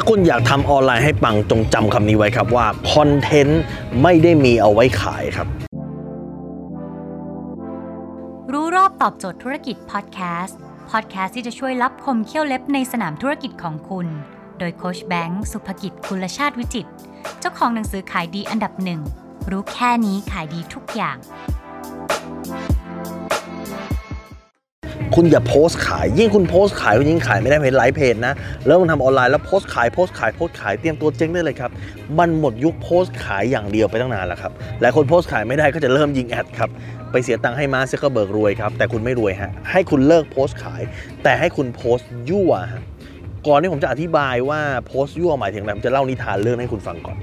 าคุณอยากทำออนไลน์ให้ปังจงจำคำนี้ไว้ครับว่าคอนเทนต์ไม่ได้มีเอาไว้ขายครับ รู้รอบตอบโจทย์ธุรกิจพอดแคสต์พอดแคสต์ที่จะช่วยรับคมเขี้ยวเล็บในสนามธุรกิจของคุณ โดยโคชแบงค์สุภกิจคุลชาติวิจิตรเจ้าของหนังสือขายดีอันดับหนึ่งรู้แค่นี้ขายดีทุกอย่าง คุณอย่าโพสต์ขาย ยิ่งคุณโพสต์ขายคุณยิ่งขายไม่ได้เพจไลฟ์เพจนะแล้วมันทำออนไลน์แล้วโพสต์ขายโพสต์ขายโพสต์ขายเตรียมตัวเจ๊งได้เลยครับมันหมดยุคโพสต์ขายอย่างเดียวไปตั้งนานแล้วครับหลายคนโพสต์ขายไม่ได้ก็จะเริ่มยิงแอดครับไปเสียตังค์ให้มาร์คซักเคอร์เบิร์กรวยครับแต่คุณไม่รวยฮะให้คุณเลิกโพสต์ขาย แต่ให้คุณโพสต์ยั่วฮะก่อนที่ผมจะอธิบายว่าโพสต์ยั่วหมายถึงอะไรผมจะเล่านิทานเรื่องให้คุณฟังก่อน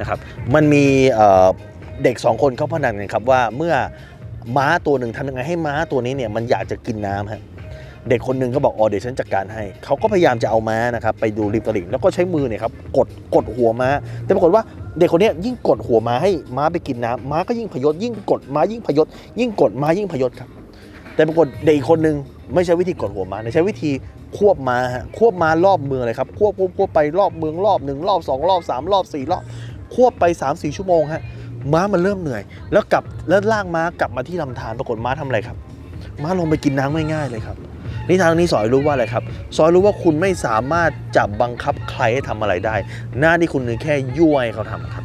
นะครับมันมีเอ่อเด็กสองคนเขาพนันกันครับว่าเมื่อ ม้าตัวหนึ่งทำยังไงให้ม้าตัวนี้เนี่ยมันอยากจะกินน้ำฮะเด็กคนหนึ่งก็บอกอ๋อเดี๋ยวฉันจัดการให้ เขาก็พยายามจะเอาม้านะครับไปดูริมตลิ่งแล้วก็ใช้มือเนี่ยครับกดกดหัวม้า แต่ปรากฏว่าเด็กคนนี้ยิ่งกดหัวม้าให้ม้าไปกินน้ำม้าก็ยิ่งพยศยิ่งกดม้ายิ่งพยศยิ่งกดม้ายิ่งพยศครับ แต่ปรากฏเด็กอีกคนหนึ่งไม่ใช้วิธีกดหัวม้าใช้วิธีควบม้าฮะควบม้ารอบเมืองเลยครับควบควบควบไปรอบเมืองรอบหนึ่งรอบสองรอบสามรอบสี่รอบควบไป3ามสี่ชั่วโมงฮะ ม้ามันเริ่มเหนื่อย แล้วกลับแล้วลากม้ากลับมาที่ลำธารปรากฏม้าทำอะไรครับ ม้าลงไปกินน้ำง่ายๆเลยครับนิทานนี้สอนรู้ว่าอะไรครับสอนรู้ว่าคุณไม่สามารถจับบังคับใครให้ทำอะไรได้ หน้าที่คุณคือแค่ยั่วให้เขาทำครับ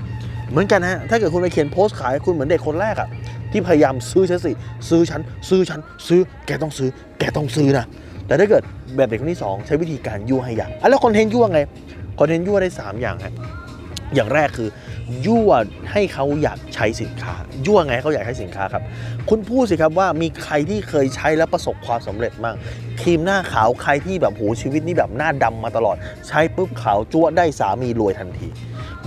เหมือนกันฮะถ้าเกิดคุณไปเขียนโพสต์ขายคุณเหมือนเด็กคนแรกอะที่พยายามซื้อฉันสิซื้อฉันซื้อฉันซื้อแกต้องซื้อ แกต้องซื้อนะแต่ถ้าเกิดแบบเด็กคนที่สองใช้วิธีการยั่วให้อยากอะแล้วคอนเทนต์ยั่วไงคอนเทนต์ยั่วได้ 3 อย่างฮะ อย่างแรกคือ ยั่วให้เขาอยากใช้สินค้า ยั่วไงให้เขาอยากใช้สินค้าครับ คุณพูดสิครับว่ามีใครที่เคยใช้แล้วประสบความสำเร็จบ้างครีมหน้าขาวใครที่แบบโหชีวิตนี่แบบหน้าดำมาตลอด ใช้ปุ๊บขาวจั่วได้สามีรวยทันที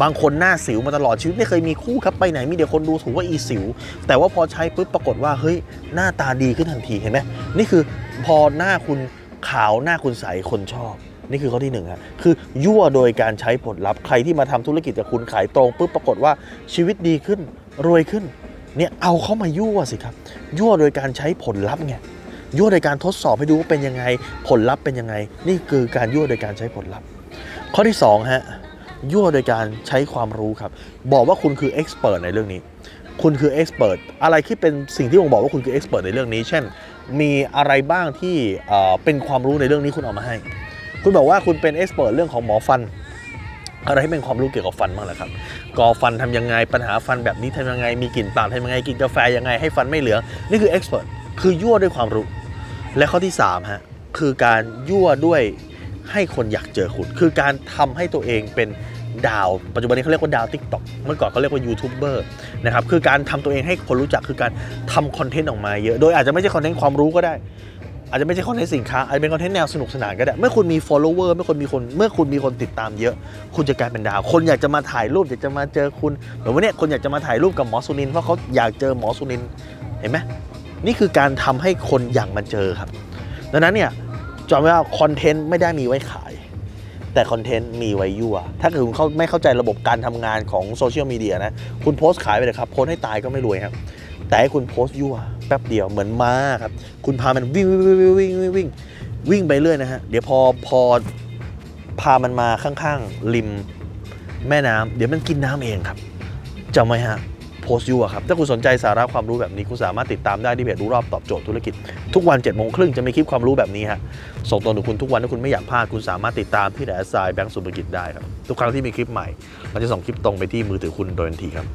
บางคนหน้าสิวมาตลอดชีวิตไม่เคยมีคู่ครับไปไหนมีเดี๋ยวคนดูถูกว่าอีสิว แต่ว่าพอใช้ปุ๊บปรากฏว่าเฮ้ยหน้าตาดีขึ้นทันทีเห็นไหมนี่คือพอหน้าคุณขาวหน้าคุณใสคนชอบ นี่คือข้อที่หนึ่งครับคือยั่วโดยการใช้ผลลัพธ์ใครที่มาทำธุรกิจกับคุณขายตรงปุ๊บปรากฏว่าชีวิตดีขึ้นรวยขึ้นเนี่ยเอาเข้ามายั่วสิครับ ยั่วโดยการใช้ผลลัพธ์ไงยั่วโดยการทดสอบให้ดูว่าเป็นยังไง ผลลัพธ์เป็นยังไง นี่คือการยั่วโดยการใช้ผลลัพธ์ ข้อที่สองฮะยั่วโดยการใช้ความรู้ครับ บอกว่าคุณคือเอ็กซ์เพรสในเรื่องนี้ คุณคือเอ็กซ์เพรสอะไรที่เป็นสิ่งที่ผมบอกว่าคุณคือ expert ในเรื่องนี้ เช่น มีอะไรบ้างที่เอ่อเป็นความรู้ในเรื่องนี้คุณเอามาให้ คุณบอกว่าคุณเป็น expert เรื่องของหมอฟัน อะไรที่เป็นความรู้เกี่ยวกับฟันบ้างล่ะครับกรอฟันทำยังไงปัญหาฟันแบบนี้ทำยังไงมีกลิ่นปากทำยังไงกินกาแฟยังไงให้ฟันไม่เหลืองนี่คือ expert คือยั่วด้วยความรู้ และข้อที่3ฮะคือการยั่วด้วยให้คนอยากเจอคุณ คือการทำให้ตัวเองเป็นดาว ปัจจุบันนี้เขาเรียกว่าดาวทิกต็อกเมื่อก่อนเขาเรียกว่ายูทูบเบอร์นะครับคือการทำตัวเองให้คนรู้จักคือการทำคอนเทนต์ออกมาเยอะ โดยอาจจะไม่ใช่คอนเทนต์ความรู้ก็ได้ อาจจะไม่ใช่คอนเทนต์สินค้าอาจจะเป็นคอนเทนต์แนวสนุกสนานก็ได้ เมื่อคุณมี follower เมื่อคุณมีคนเมื่อคุณมีคนติดตามเยอะ คุณจะกลายเป็นดาว คนอยากจะมาถ่ายรูปอยากจะมาเจอคุณเหมือนวันเนี้ยคนอยากจะมาถ่ายรูปกับหมอสุนินเพราะเขาอยากเจอหมอสุนินเห็นไหมนี่คือการทำให้คนอยากมาเจอครับ ดังนั้นเนี่ยจำไว้ว่าคอนเทนต์ไม่ได้มีไว้ขาย แต่คอนเทนต์มีไว้ยั่ว ถ้าเกิดคุณเข้าไม่เข้าใจระบบการทำงานของโซเชียลมีเดียนะคุณโพสต์ขายไปเลยครับโพสต์ให้ตายก็ไม่รวยครับแต่ให้คุณโพสต์ยั่ว แป๊บเดียวเหมือนม้าครับ คุณพามันวิ่งวิ่งวิ่งวิ่งวิ่งวิ่งวิ่งไปเรื่อยนะฮะ เดี๋ยวพอพอพามันมาข้างๆ ริมแม่น้ำเดี๋ยวมันกินน้ำเองครับจำไว้ฮะโพสต์ยั่วครับ ถ้าคุณสนใจสาระความรู้แบบนี้ คุณสามารถติดตามได้ที่เพจรู้รอบตอบโจทย์ธุรกิจ ทุกวัน7จ็ดโมงครึ่งจะมีคลิปความรู้แบบนี้ฮะ ส่งตรงถึงคุณทุกวันถ้าคุณไม่อยากพลาด คุณสามารถติดตามที่แอสไซแบงก์สุภกิจได้ครับ ทุกครั้งที่มีคลิปใหม่ มันจะส่งคลิปตรงไปที่มือถือคุณโดยทันทีครับ